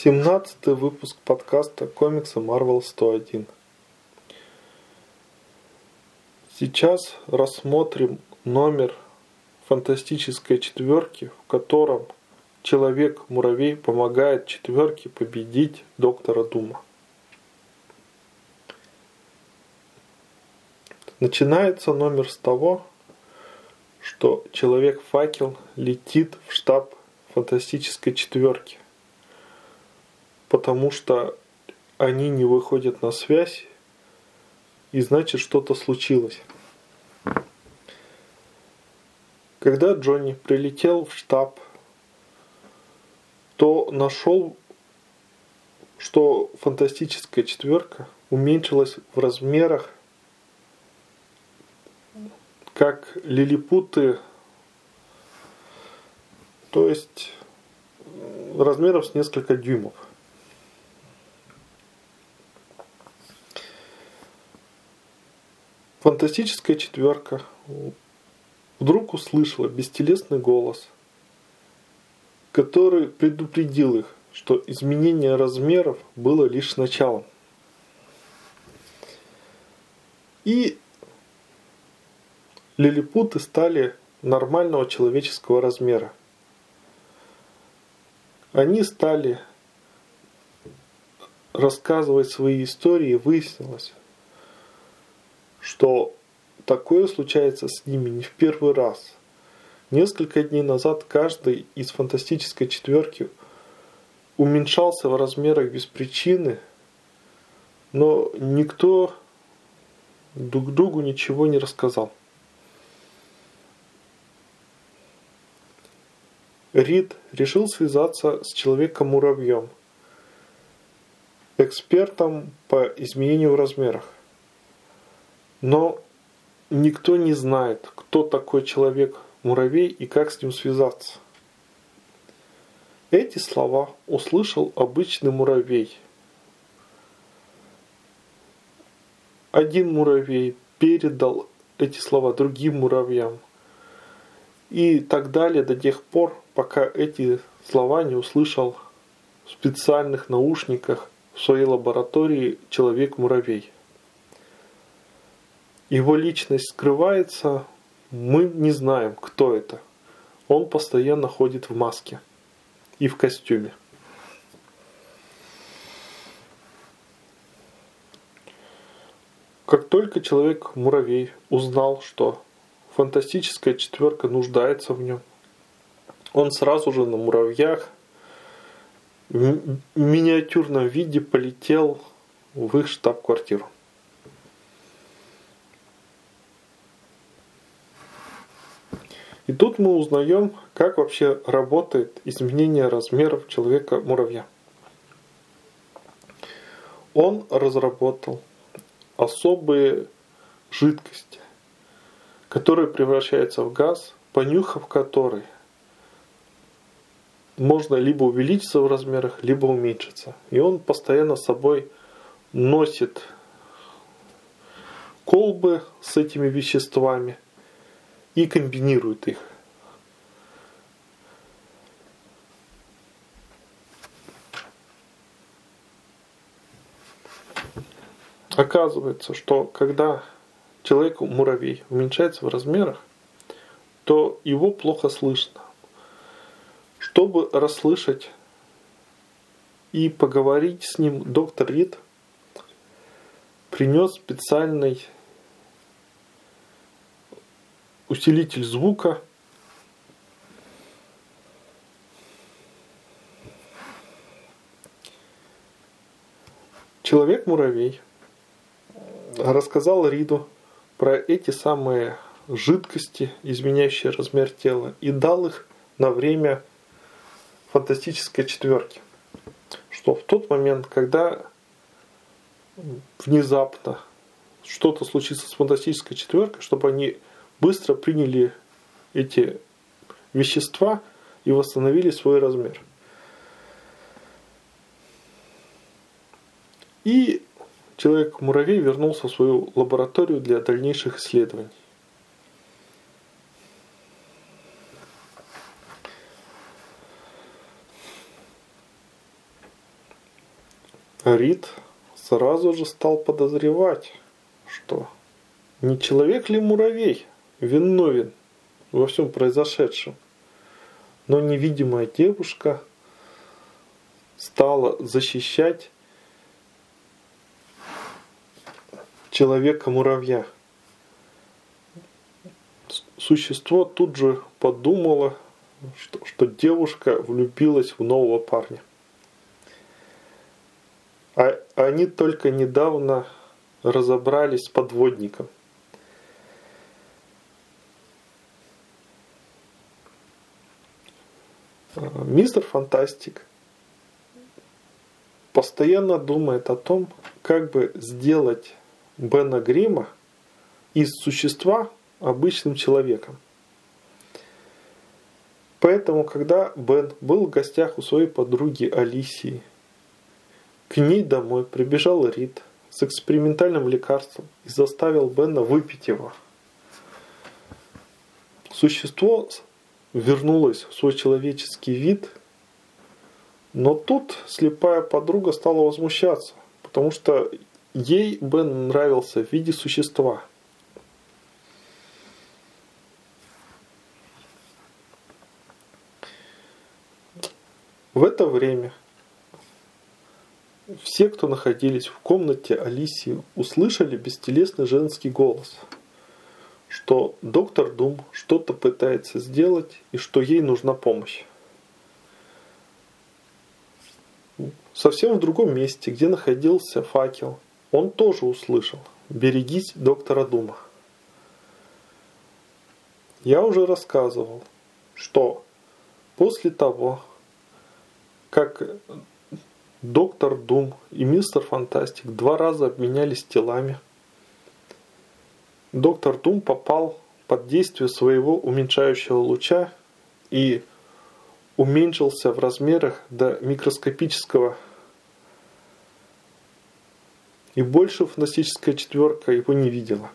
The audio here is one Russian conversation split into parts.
17 выпуск подкаста комикса Marvel 101. Сейчас рассмотрим номер фантастической четверки, в котором Человек-муравей помогает четверке победить доктора Дума. Начинается номер с того, что Человек-факел летит в штаб фантастической четверки – потому что они не выходят на связь, и значит что-то случилось. Когда Джонни прилетел в штаб, то нашел, что фантастическая четверка уменьшилась в размерах, как лилипуты, то есть размеров с несколько дюймов. Фантастическая четверка вдруг услышала бестелесный голос, который предупредил их, что изменение размеров было лишь началом. И лилипуты стали нормального человеческого размера. Они стали рассказывать свои истории, и выяснилось, что такое случается с ними не в первый раз. Несколько дней назад каждый из фантастической четверки уменьшался в размерах без причины, но никто друг другу ничего не рассказал. Рид решил связаться с человеком-муравьем, экспертом по изменению в размерах. Но никто не знает, кто такой человек-муравей и как с ним связаться. Эти слова услышал обычный муравей. Один муравей передал эти слова другим муравьям. И так далее до тех пор, пока эти слова не услышал в специальных наушниках в своей лаборатории человек-муравей его личность скрывается, мы не знаем, кто это. Он постоянно ходит в маске и в костюме. Как только человек-муравей узнал, что фантастическая четверка нуждается в нем, он сразу же на муравьях в миниатюрном виде полетел в их штаб-квартиру. И тут мы узнаем, как вообще работает изменение размеров человека-муравья. Он разработал особые жидкости, которые превращаются в газ, понюхав который можно либо увеличиться в размерах, либо уменьшиться. И он постоянно с собой носит колбы с этими веществами – и комбинирует их. Оказывается, что когда человек муравей уменьшается в размерах, то его плохо слышно. Чтобы расслышать и поговорить с ним, доктор Рид принес специальный усилитель звука. Человек-муравей рассказал Риду про эти самые жидкости, изменяющие размер тела, и дал их на время фантастической четверки. Что в тот момент, когда внезапно что-то случится с фантастической четверкой, чтобы они быстро приняли эти вещества и восстановили свой размер. И человек-муравей вернулся в свою лабораторию для дальнейших исследований. Рид сразу же стал подозревать, что не человек ли муравей виновен во всем произошедшем, но невидимая девушка стала защищать человека-муравья. Существо тут же подумало, что, что девушка влюбилась в нового парня. А они только недавно разобрались с подводником. Мистер Фантастик постоянно думает о том, как бы сделать Бена Грима из существа обычным человеком. Поэтому, когда Бен был в гостях у своей подруги Алисии – к ней домой прибежал Рид с экспериментальным лекарством и заставил Бена выпить его. Существо вернулось в свой человеческий вид, но тут слепая подруга стала возмущаться, потому что ей Бен нравился в виде существа. В это время все, кто находились в комнате Алисии, услышали бестелесный женский голос, что доктор Дум что-то пытается сделать и что ей нужна помощь. Совсем в другом месте, где находился факел, он тоже услышал «Берегись доктора Дума». Я уже рассказывал, что после того, как Доктор Дум и Мистер Фантастик два раза обменялись телами. Доктор Дум попал под действие своего уменьшающего луча и уменьшился в размерах до микроскопического. И больше фантастическая четверка его не видела.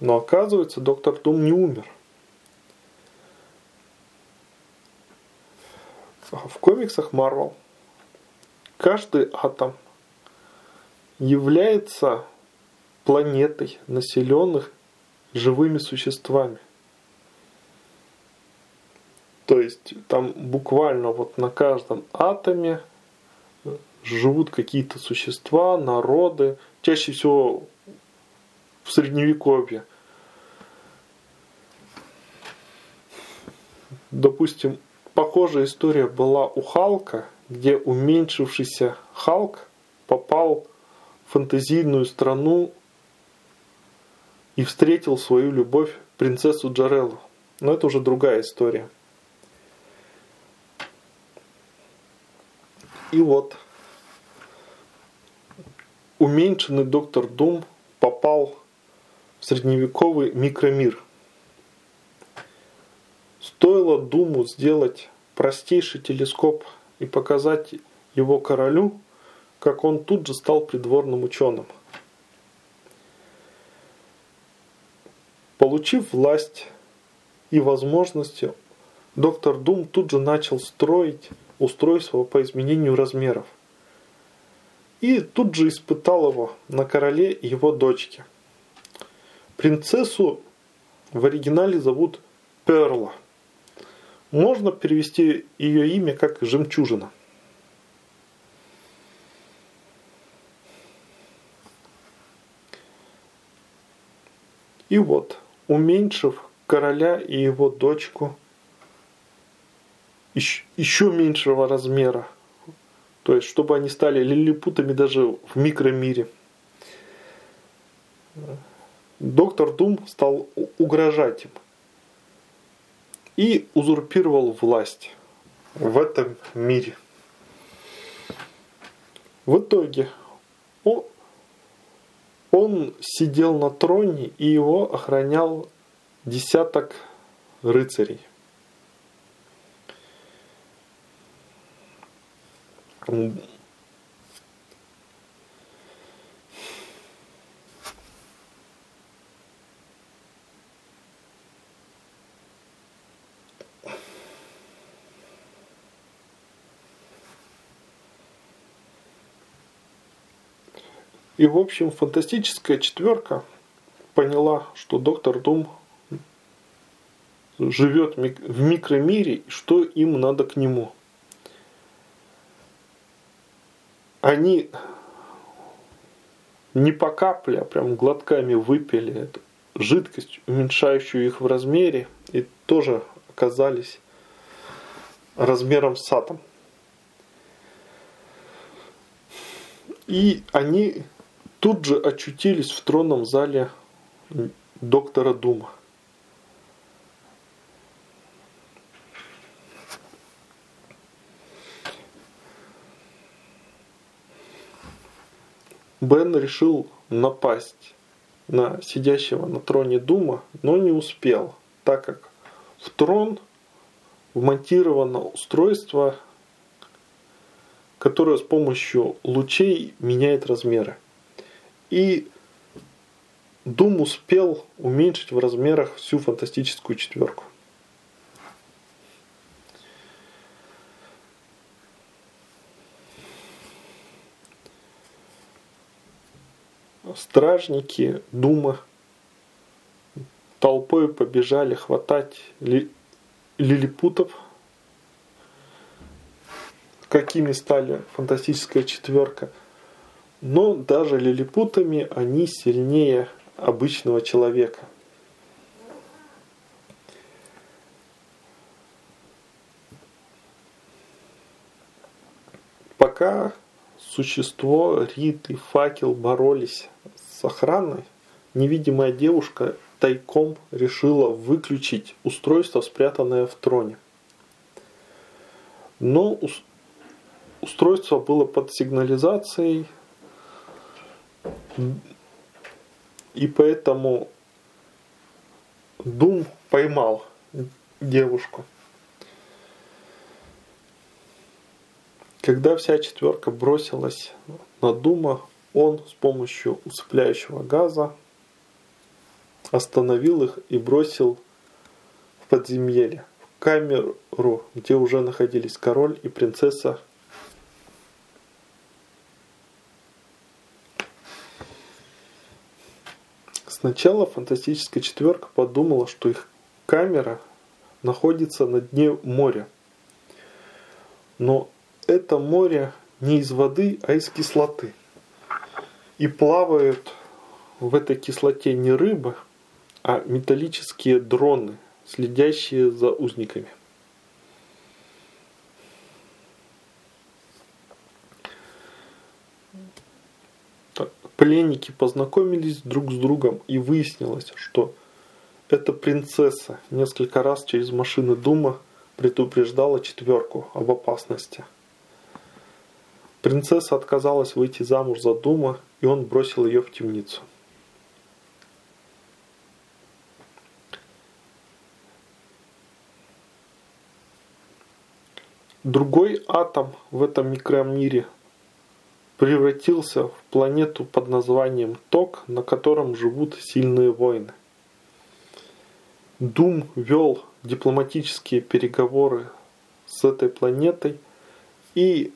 Но оказывается, доктор Дум не умер – в комиксах Marvel каждый атом является планетой, населенных живыми существами. То есть там буквально вот на каждом атоме живут какие-то существа, народы, чаще всего в средневековье. Допустим, Похожая история была у Халка, где уменьшившийся Халк попал в фантазийную страну и встретил свою любовь принцессу Джареллу. Но это уже другая история. И вот уменьшенный доктор Дум попал в средневековый микромир – Стоило Думу сделать простейший телескоп и показать его королю, как он тут же стал придворным ученым. Получив власть и возможности, доктор Дум тут же начал строить устройство по изменению размеров. И тут же испытал его на короле и его дочке. Принцессу в оригинале зовут Перла. Можно перевести ее имя как «жемчужина». И вот, уменьшив короля и его дочку еще меньшего размера, то есть чтобы они стали лилипутами даже в микромире, доктор Дум стал угрожать им – и узурпировал власть в этом мире. В итоге он, он сидел на троне и его охранял десяток рыцарей. И, в общем, фантастическая четверка поняла, что доктор Дум живет в микромире, что им надо к нему. Они не по капле, а прям глотками выпили эту жидкость, уменьшающую их в размере, и тоже оказались размером с атом. И они тут же очутились в тронном зале доктора Дума. Бен решил напасть на сидящего на троне Дума, но не успел, так как в трон вмонтировано устройство, которое с помощью лучей меняет размеры. И Дум успел уменьшить в размерах всю фантастическую четверку. Стражники Дума толпой побежали хватать ли, лилипутов, какими стали фантастическая четверка. Но даже лилипутами они сильнее обычного человека. Пока существо, Рит и Факел боролись с охраной, невидимая девушка тайком решила выключить устройство, спрятанное в троне. Но устройство было под сигнализацией, и поэтому Дум поймал девушку. Когда вся четверка бросилась на Дума, он с помощью усыпляющего газа остановил их и бросил в подземелье, в камеру, где уже находились король и принцесса. Сначала фантастическая четверка подумала, что их камера находится на дне моря. Но это море не из воды, а из кислоты. И плавают в этой кислоте не рыбы, а металлические дроны, следящие за узниками. Пленники познакомились друг с другом и выяснилось, что эта принцесса несколько раз через машины Дума предупреждала четверку об опасности. Принцесса отказалась выйти замуж за Дума, и он бросил ее в темницу. Другой атом в этом микромире превратился в планету под названием Ток, на котором живут сильные воины. Дум вел дипломатические переговоры с этой планетой и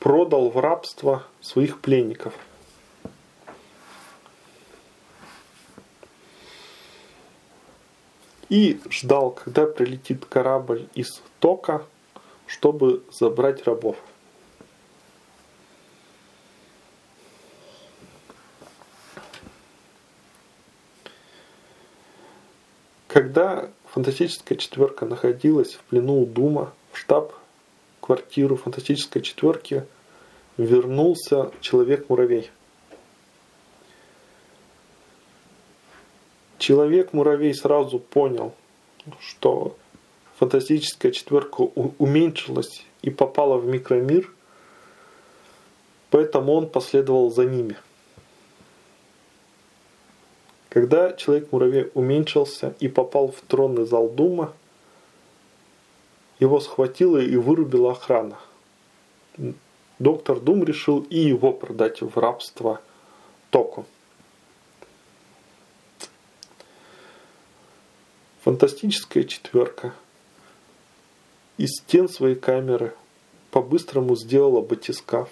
продал в рабство своих пленников. И ждал, когда прилетит корабль из Тока чтобы забрать рабов. Когда фантастическая четверка находилась в плену у Дума, в штаб-квартиру фантастической четверки вернулся человек-муравей. Человек-муравей сразу понял, что фантастическая четверка уменьшилась и попала в микромир, поэтому он последовал за ними. Когда Человек-муравей уменьшился и попал в тронный зал Дума, его схватила и вырубила охрана. Доктор Дум решил и его продать в рабство Току. Фантастическая четверка – из стен своей камеры по-быстрому сделала батискаф.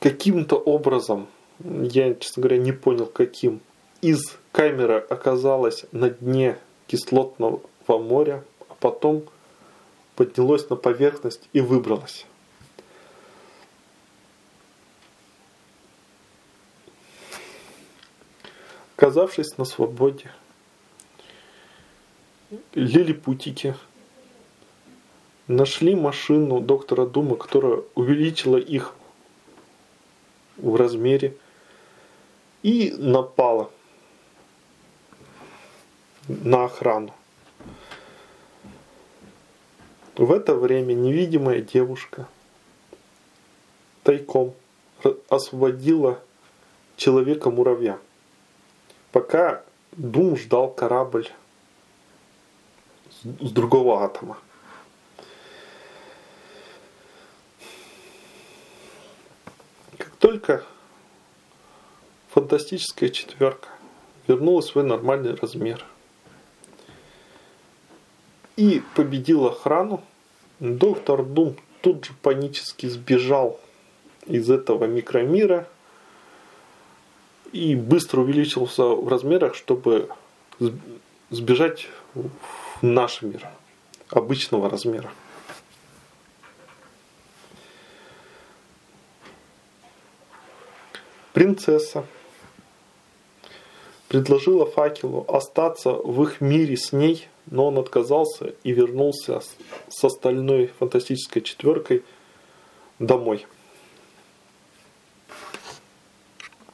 каким-то образом, я, честно говоря, не понял каким, из камеры оказалась на дне кислотного моря, а потом поднялось на поверхность и выбралось. Оказавшись на свободе, лилипутики нашли машину доктора Дума, которая увеличила их в размере и напала на охрану. В это время невидимая девушка тайком освободила человека-муравья. Пока Дум ждал корабль с другого атома. Как только фантастическая четверка. Вернула свой нормальный размер. И победил охрану, доктор Дум тут же панически сбежал из этого микромира и быстро увеличился в размерах, чтобы сбежать в наш мир обычного размера. Принцесса предложила факелу остаться в их мире с ней, но он отказался и вернулся с остальной фантастической четверкой домой.